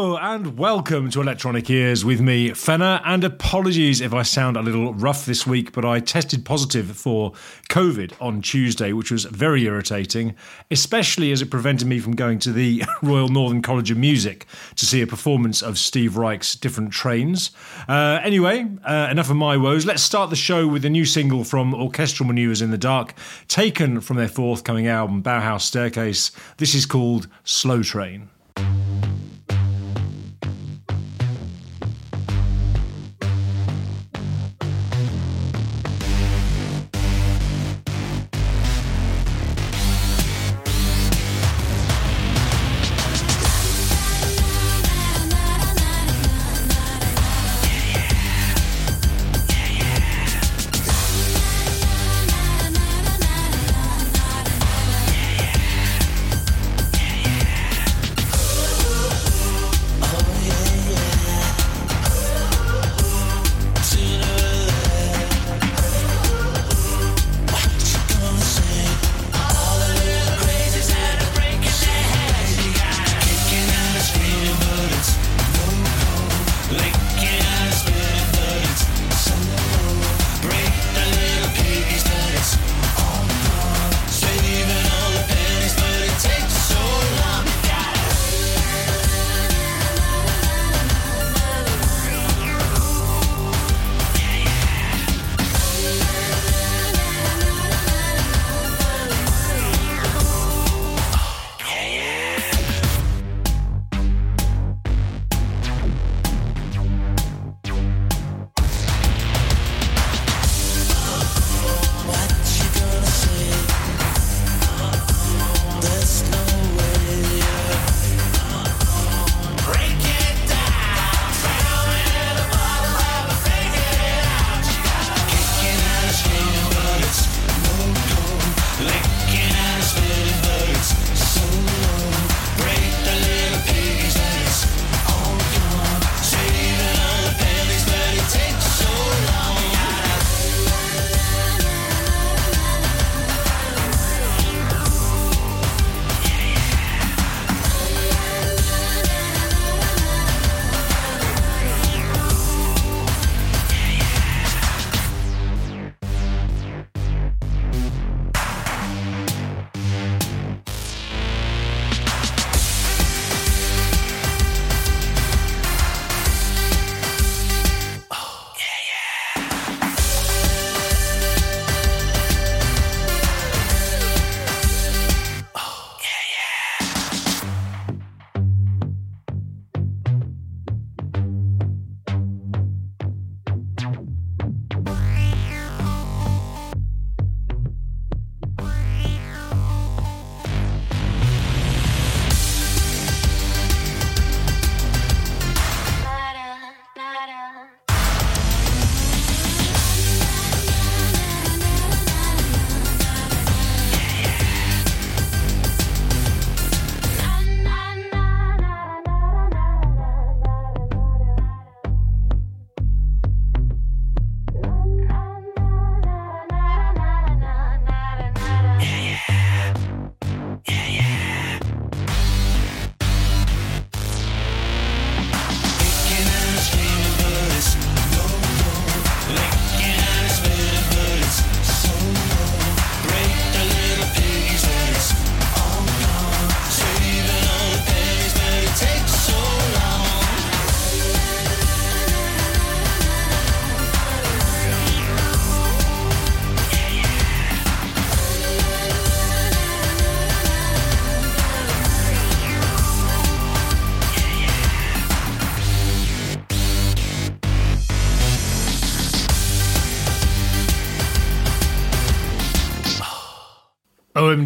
And welcome to Electronic Ears with me, Fenner. And apologies if I sound a little rough this week, but I tested positive for COVID on Tuesday, which was very irritating, especially as it prevented me from going to the Royal Northern College of Music to see a performance of Steve Reich's Different Trains. Uh, anyway, uh, enough of my woes. Let's start the show with a new single from Orchestral Maneuvers in the Dark, taken from their forthcoming album, Bauhaus Staircase. This is called Slow Train.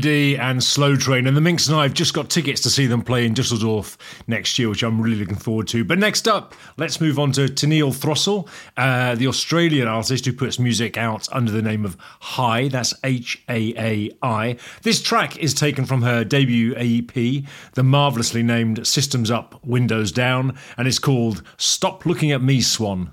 OMD and Slow Train. And the Minx and I have just got tickets to see them play in Dusseldorf next year, which I'm really looking forward to. But next up, let's move on to Teneil Throssell, uh, the Australian artist who puts music out under the name of Haai. That's H A A I. This track is taken from her debut EP, the marvellously named Systems Up, Windows Down, and it's called Stop Looking at Me, Swan.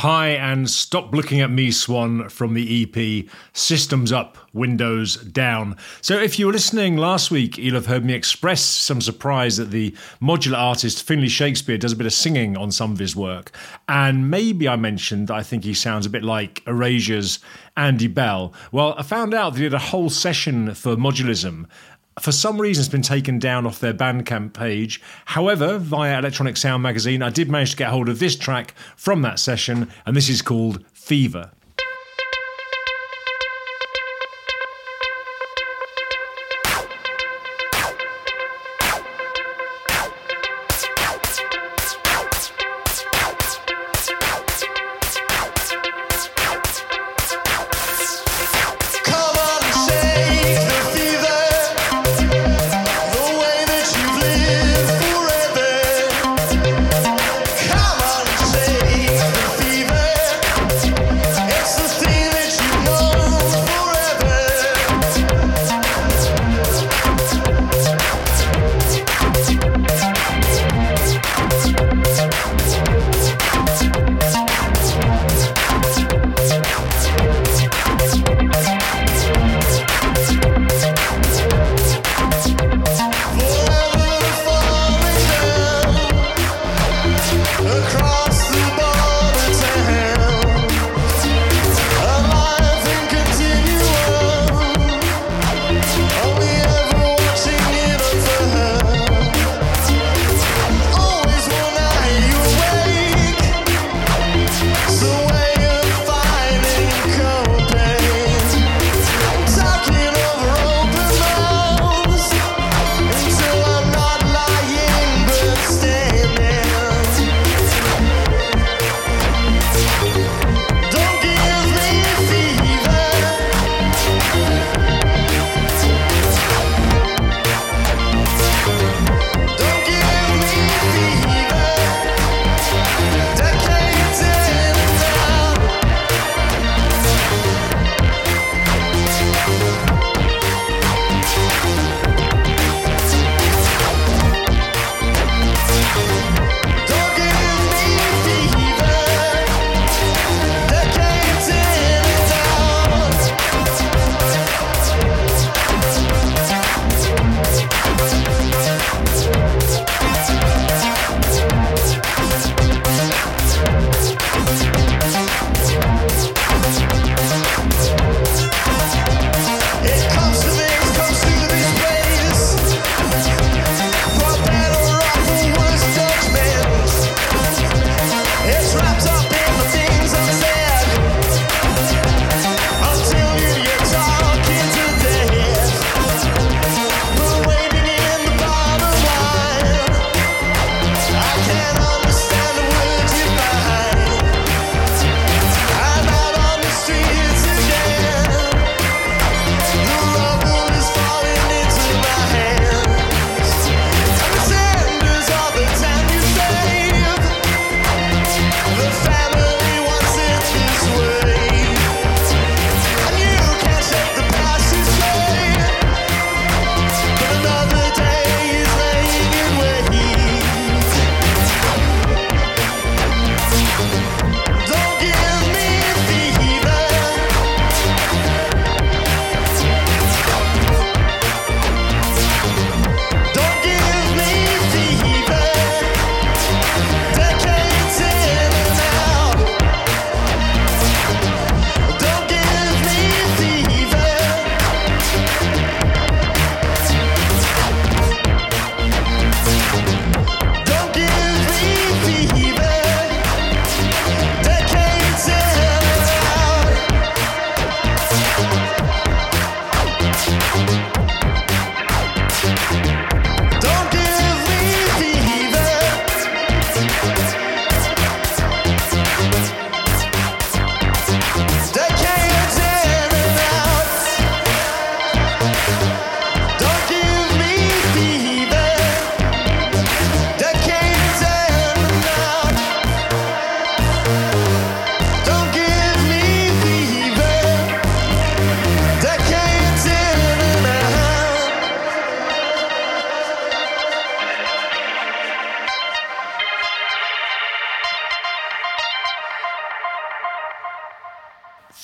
Haai, and stop looking at me, Swan, from the EP Systems Up, Windows Down. So, if you were listening last week, you'll have heard me express some surprise that the modular artist Finley Shakespeare does a bit of singing on some of his work. And maybe I mentioned I think he sounds a bit like Erasure's Andy Bell. Well, I found out that he did a whole session for modulism for some reason, it's been taken down off their Bandcamp page. However, via Electronic Sound magazine, I did manage to get hold of this track from that session, and this is called Fever.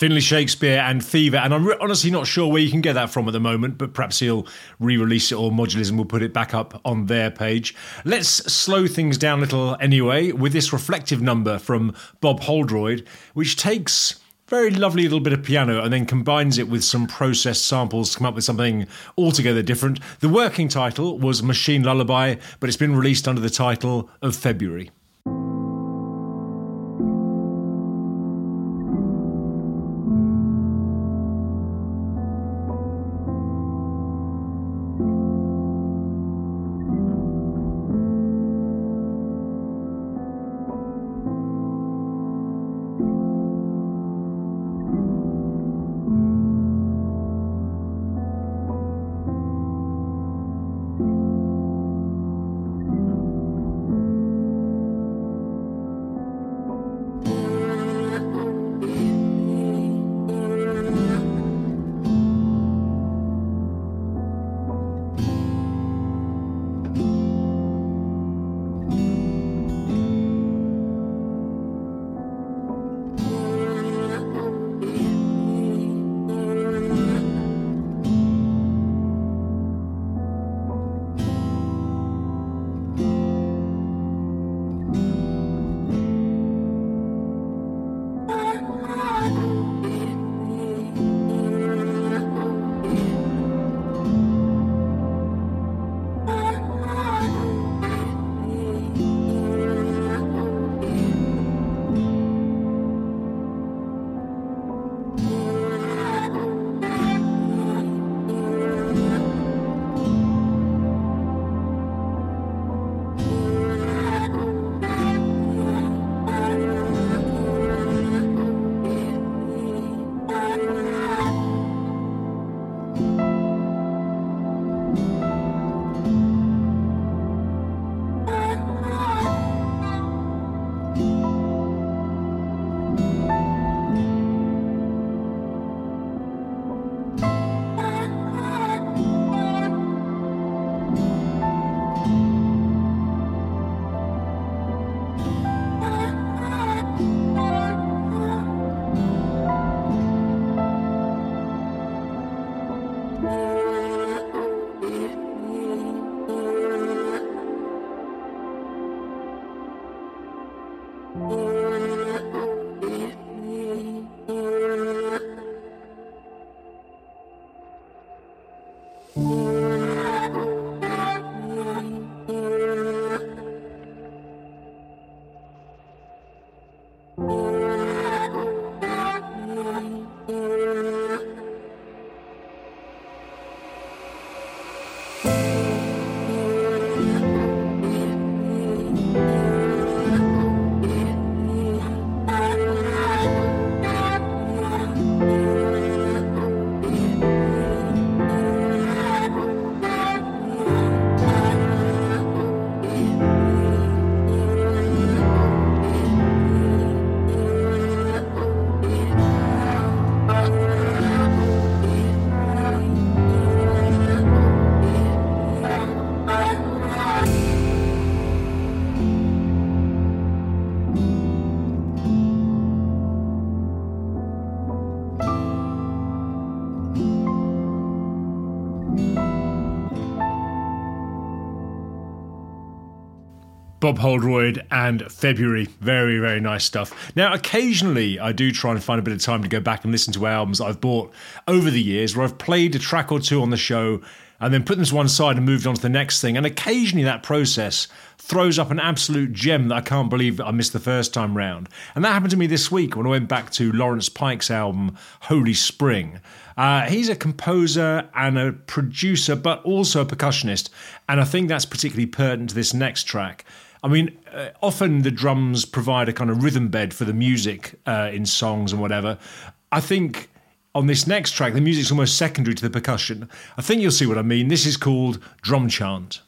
Finley Shakespeare and Fever, and I'm re- honestly not sure where you can get that from at the moment, but perhaps he'll re release it or Modulism will put it back up on their page. Let's slow things down a little anyway with this reflective number from Bob Holroyd, which takes very lovely little bit of piano and then combines it with some processed samples to come up with something altogether different. The working title was Machine Lullaby, but it's been released under the title of February. Bob Holroyd and February. Very, very nice stuff. Now, occasionally I do try and find a bit of time to go back and listen to albums I've bought over the years where I've played a track or two on the show and then put them to one side and moved on to the next thing. And occasionally that process throws up an absolute gem that I can't believe I missed the first time round. And that happened to me this week when I went back to Lawrence Pike's album, Holy Spring. Uh, he's a composer and a producer, but also a percussionist. And I think that's particularly pertinent to this next track. I mean, uh, often the drums provide a kind of rhythm bed for the music uh, in songs and whatever. I think on this next track, the music's almost secondary to the percussion. I think you'll see what I mean. This is called Drum Chant.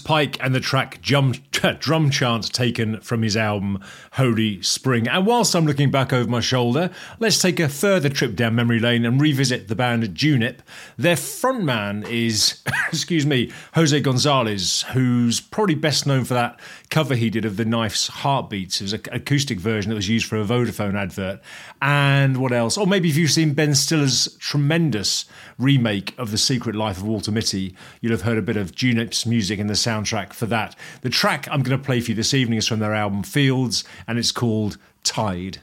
Pike and the track Drum, Drum Chant taken from his album Holy Spring. And whilst I'm looking back over my shoulder, let's take a further trip down memory lane and revisit the band Junip. Their frontman is, excuse me, Jose Gonzalez, who's probably best known for that cover he did of The Knife's Heartbeats. It was an acoustic version that was used for a Vodafone advert. And what else? Or maybe if you've seen Ben Stiller's tremendous remake of The Secret Life of Walter Mitty, you'll have heard a bit of Junip's music in the soundtrack for that. The track I'm going to play for you this evening is from their album Fields, and it's called Tide.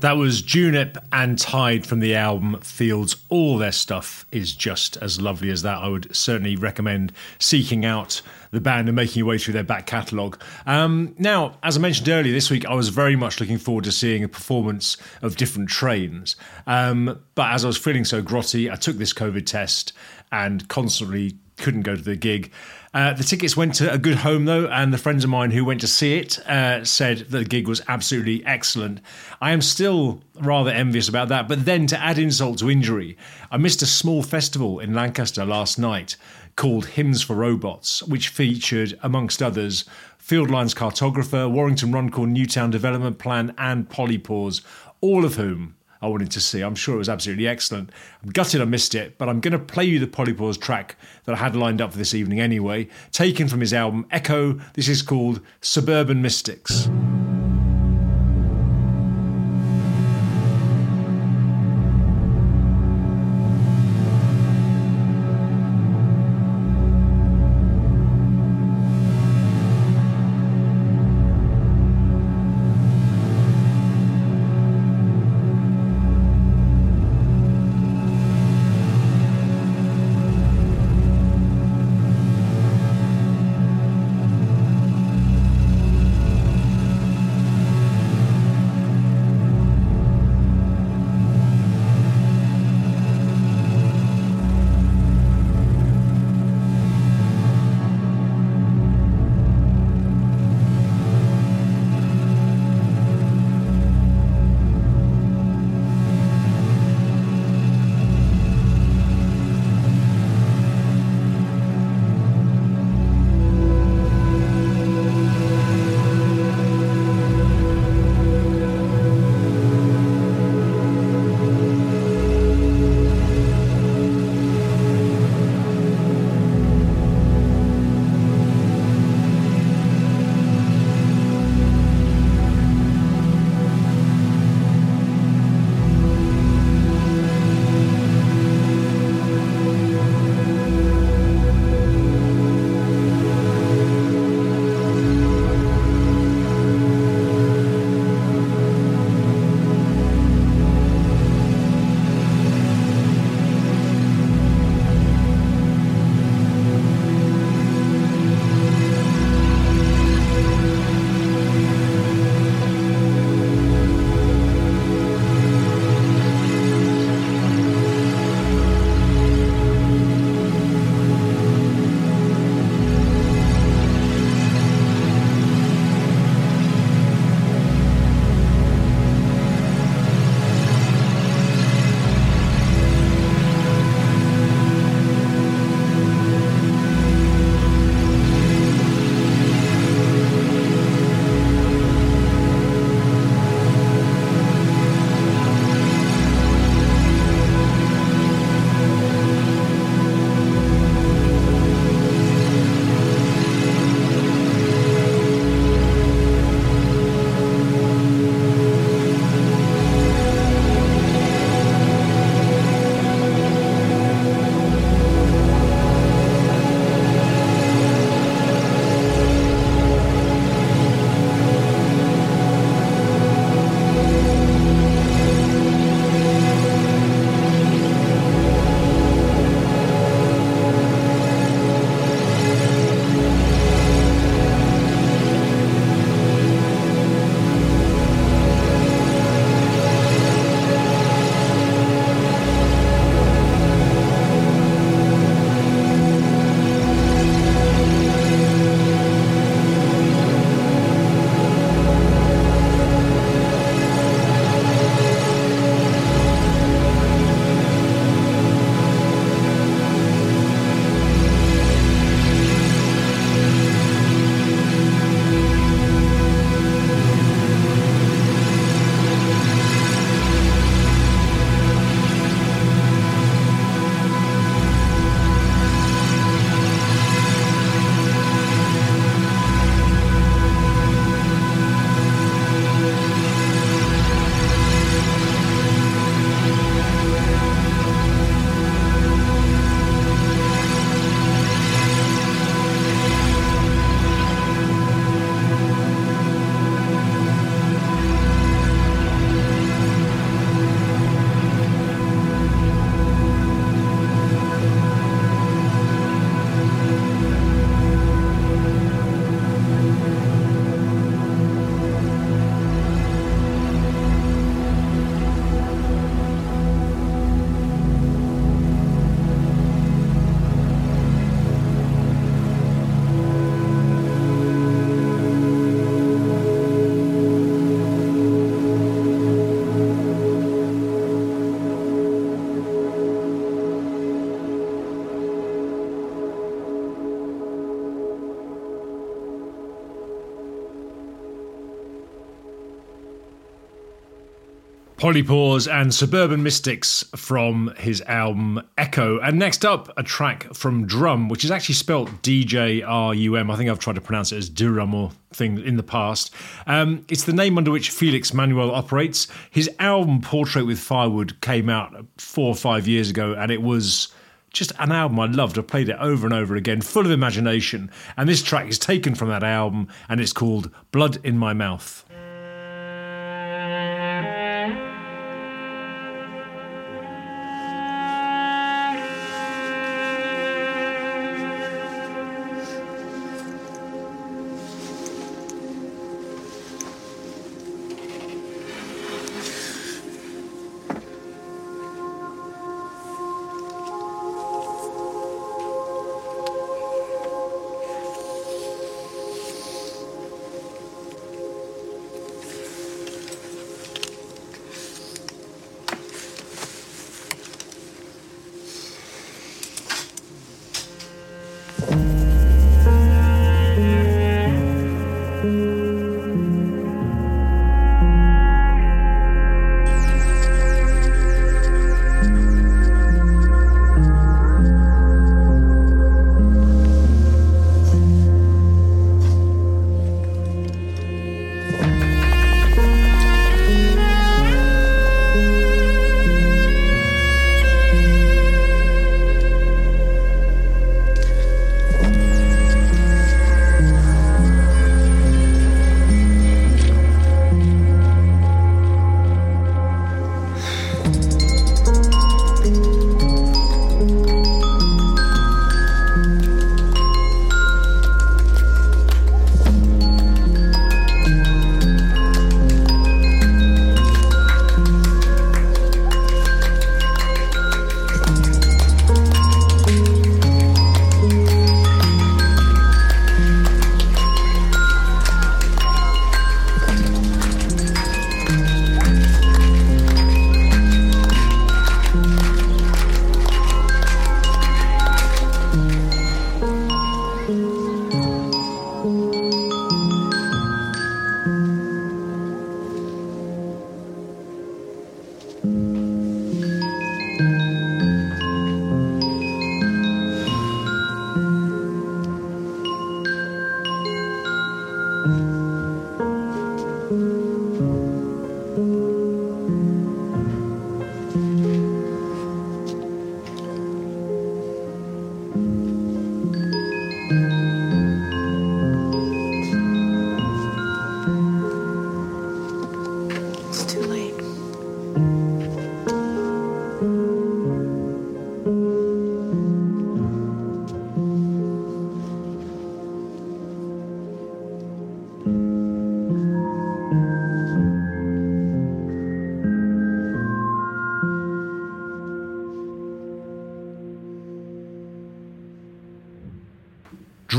That was Junip and Tide from the album Fields. All their stuff is just as lovely as that. I would certainly recommend seeking out the band and making your way through their back catalogue. Um, now, as I mentioned earlier, this week I was very much looking forward to seeing a performance of different trains. Um, but as I was feeling so grotty, I took this COVID test and constantly couldn't go to the gig. Uh, the tickets went to a good home though, and the friends of mine who went to see it uh, said that the gig was absolutely excellent. I am still rather envious about that, but then to add insult to injury, I missed a small festival in Lancaster last night called Hymns for Robots, which featured, amongst others, Fieldlines Cartographer, Warrington Runcorn Newtown Development Plan, and Polypores, all of whom I wanted to see. I'm sure it was absolutely excellent. I'm gutted I missed it, but I'm going to play you the Polypores track that I had lined up for this evening anyway, taken from his album Echo. This is called Suburban Mystics. Polypores and Suburban Mystics from his album Echo. And next up, a track from Djrum, which is actually spelt D J R U M. I think I've tried to pronounce it as Durum or thing in the past. Um, it's the name under which Felix Manuel operates. His album Portrait with Firewood came out four or five years ago, and it was just an album I loved. I played it over and over again, full of imagination. And this track is taken from that album, and it's called Blood in My Mouth.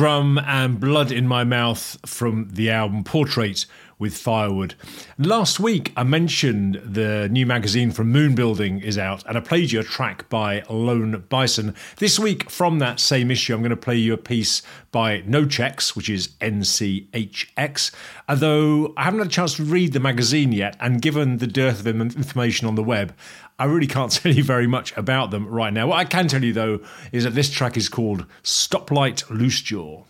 Djrum and Blood in My Mouth from the album Portrait with Firewood. Last week, I mentioned the new magazine from Moon Building is out, and I played you a track by Lone Bison. This week, from that same issue, I'm going to play you a piece by No Checks, which is NCHX. Although I haven't had a chance to read the magazine yet, and given the dearth of information on the web, I really can't tell you very much about them right now. What I can tell you, though, is that this track is called Stoplight Loose Jaw.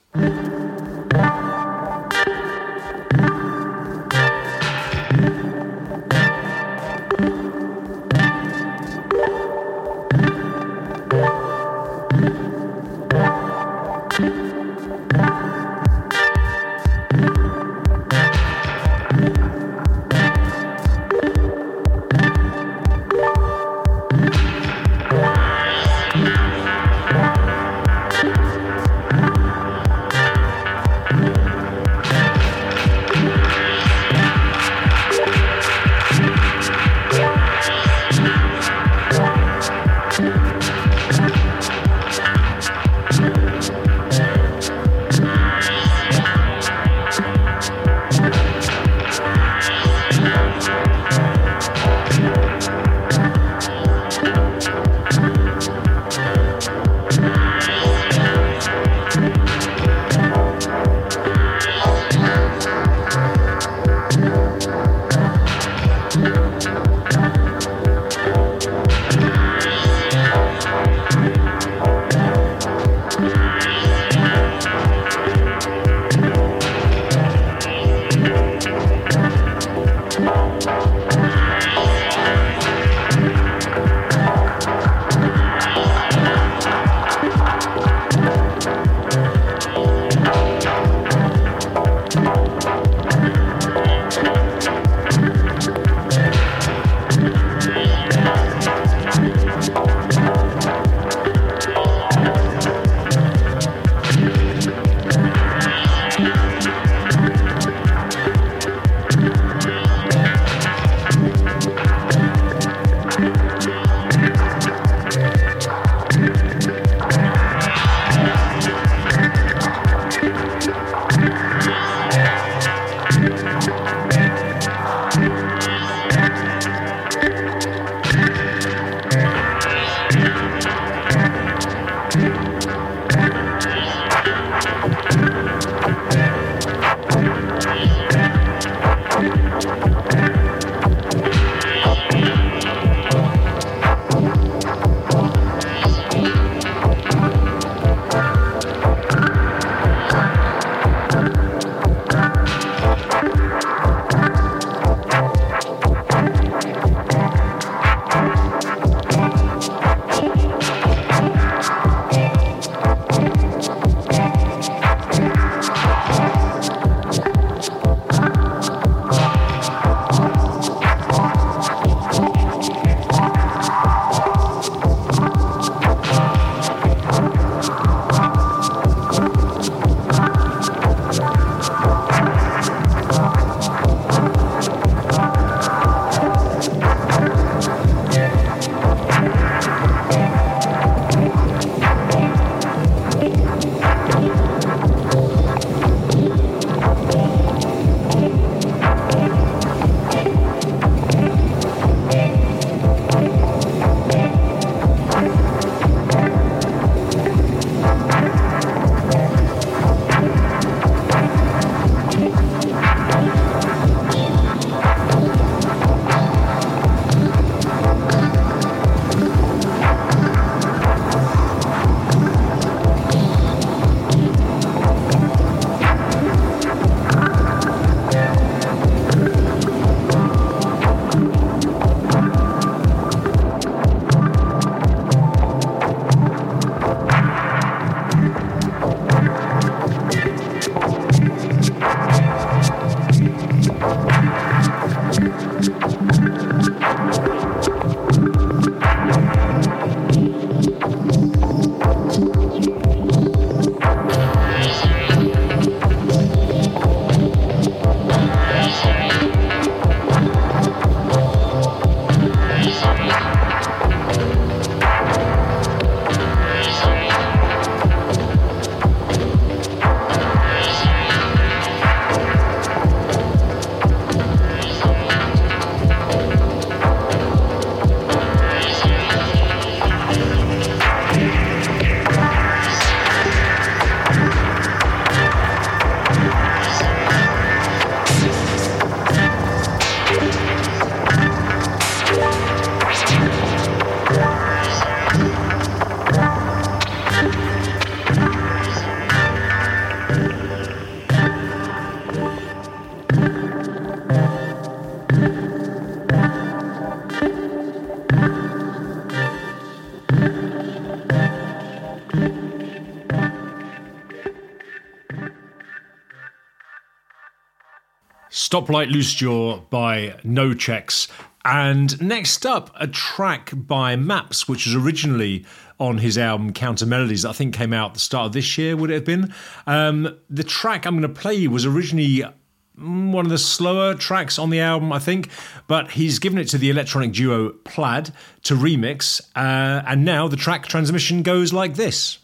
Stoplight Loose Jaw by No Checks. And next up, a track by Maps, which was originally on his album Counter Melodies, I think came out at the start of this year, would it have been? Um, the track I'm going to play was originally mm, one of the slower tracks on the album, I think, but he's given it to the electronic duo Plaid to remix, uh, and now the track transmission goes like this.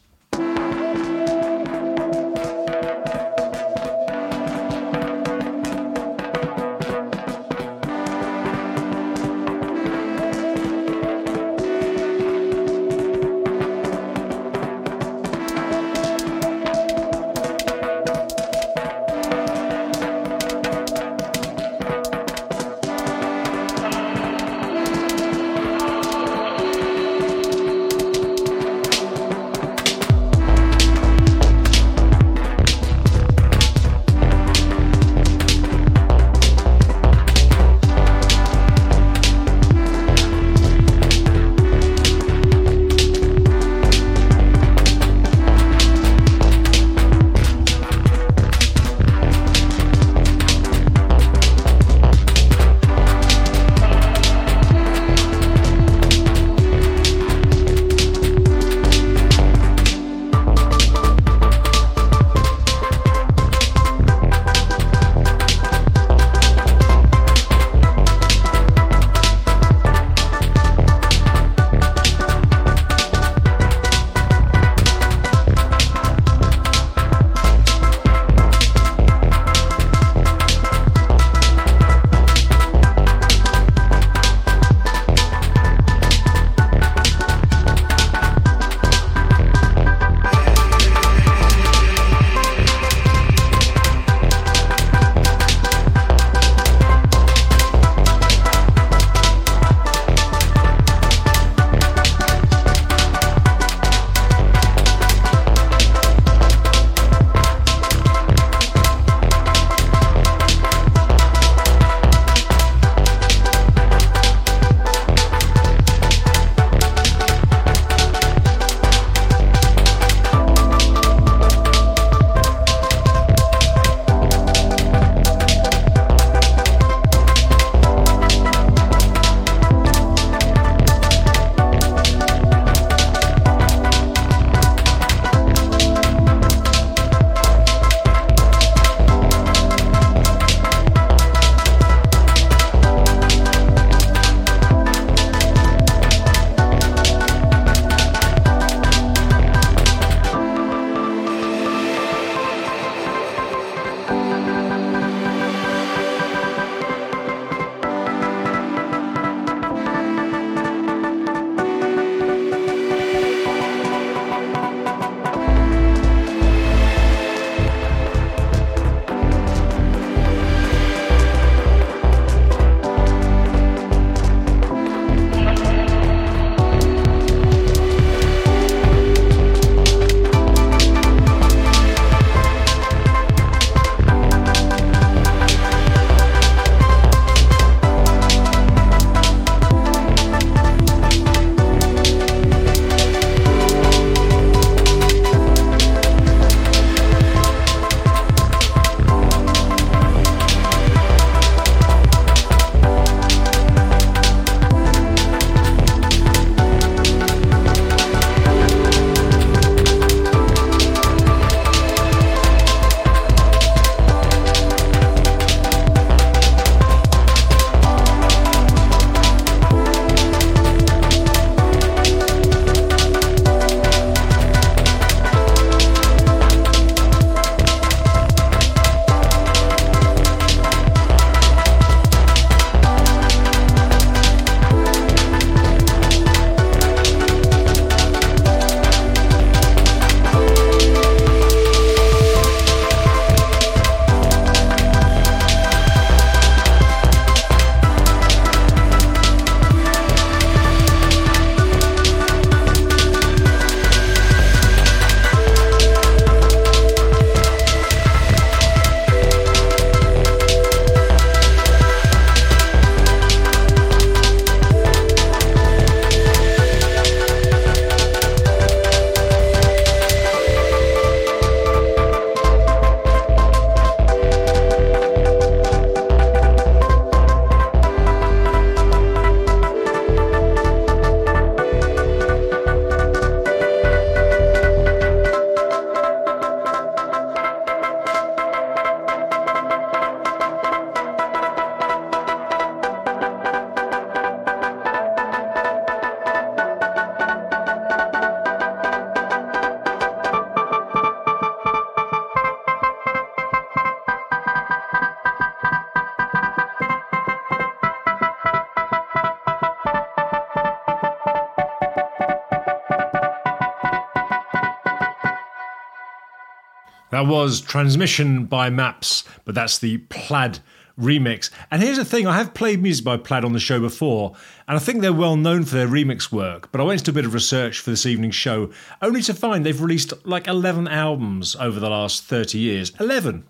That was Transmission by Maps, but that's the Plaid remix. And here's the thing I have played music by Plaid on the show before, and I think they're well known for their remix work. But I went into a bit of research for this evening's show, only to find they've released like 11 albums over the last 30 years. 11!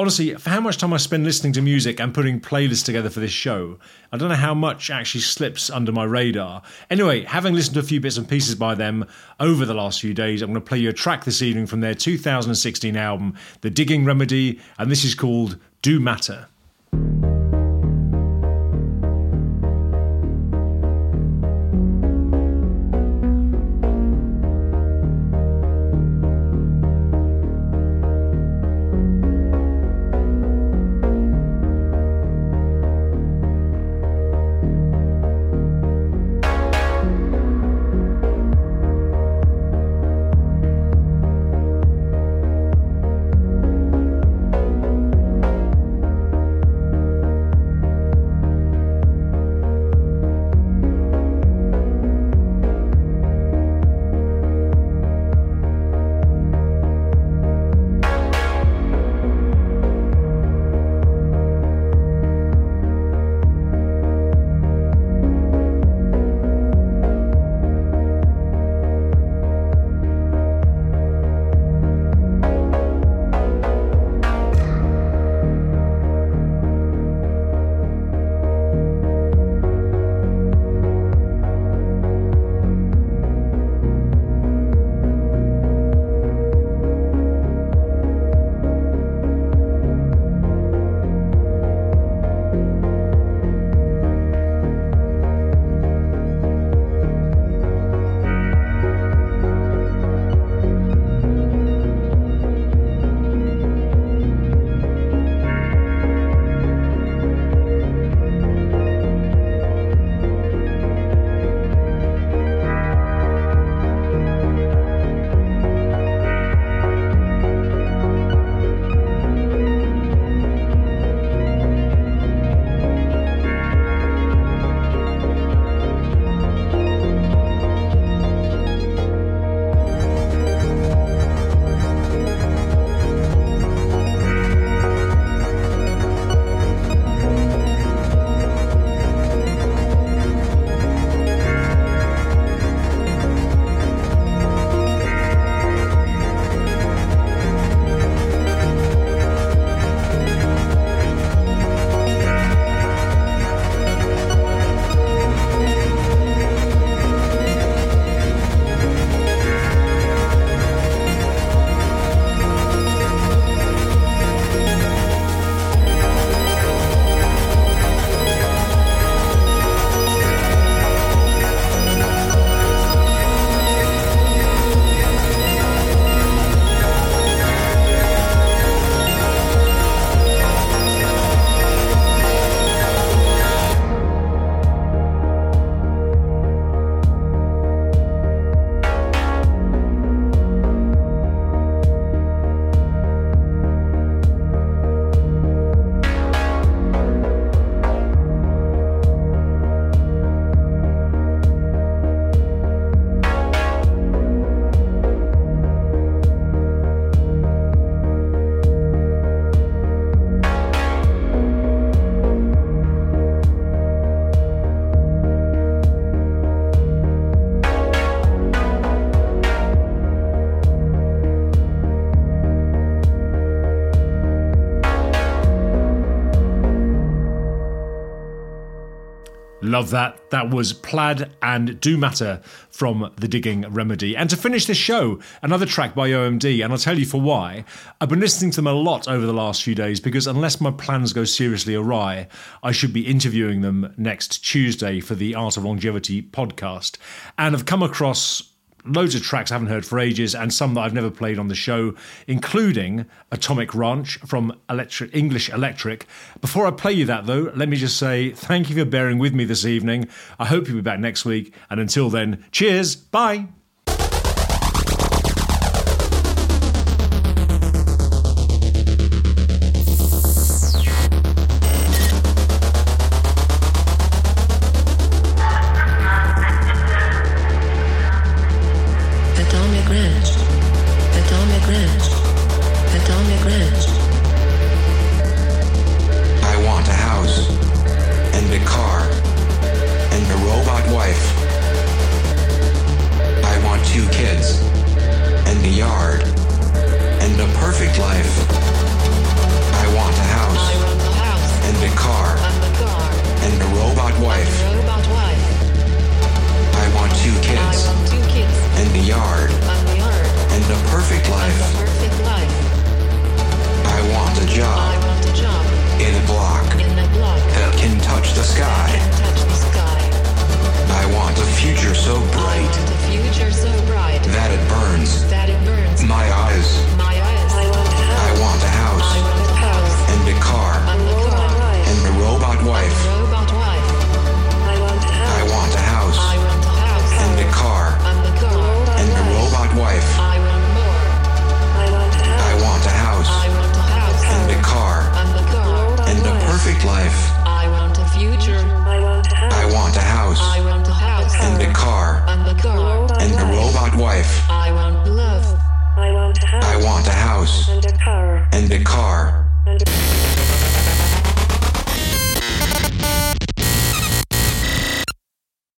Honestly, for how much time I spend listening to music and putting playlists together for this show, I don't know how much actually slips under my radar. Anyway, having listened to a few bits and pieces by them over the last few days, I'm going to play you a track this evening from their 2016 album, The Digging Remedy, and this is called Do Matter. Love that. That was Plaid and Do Matter from The Digging Remedy. And to finish the show, another track by OMD, and I'll tell you for why. I've been listening to them a lot over the last few days because unless my plans go seriously awry, I should be interviewing them next Tuesday for the Art of Longevity podcast. And I've come across loads of tracks I haven't heard for ages, and some that I've never played on the show, including Atomic Ranch from Electric, English Electric. Before I play you that, though, let me just say thank you for bearing with me this evening. I hope you'll be back next week, and until then, cheers, bye.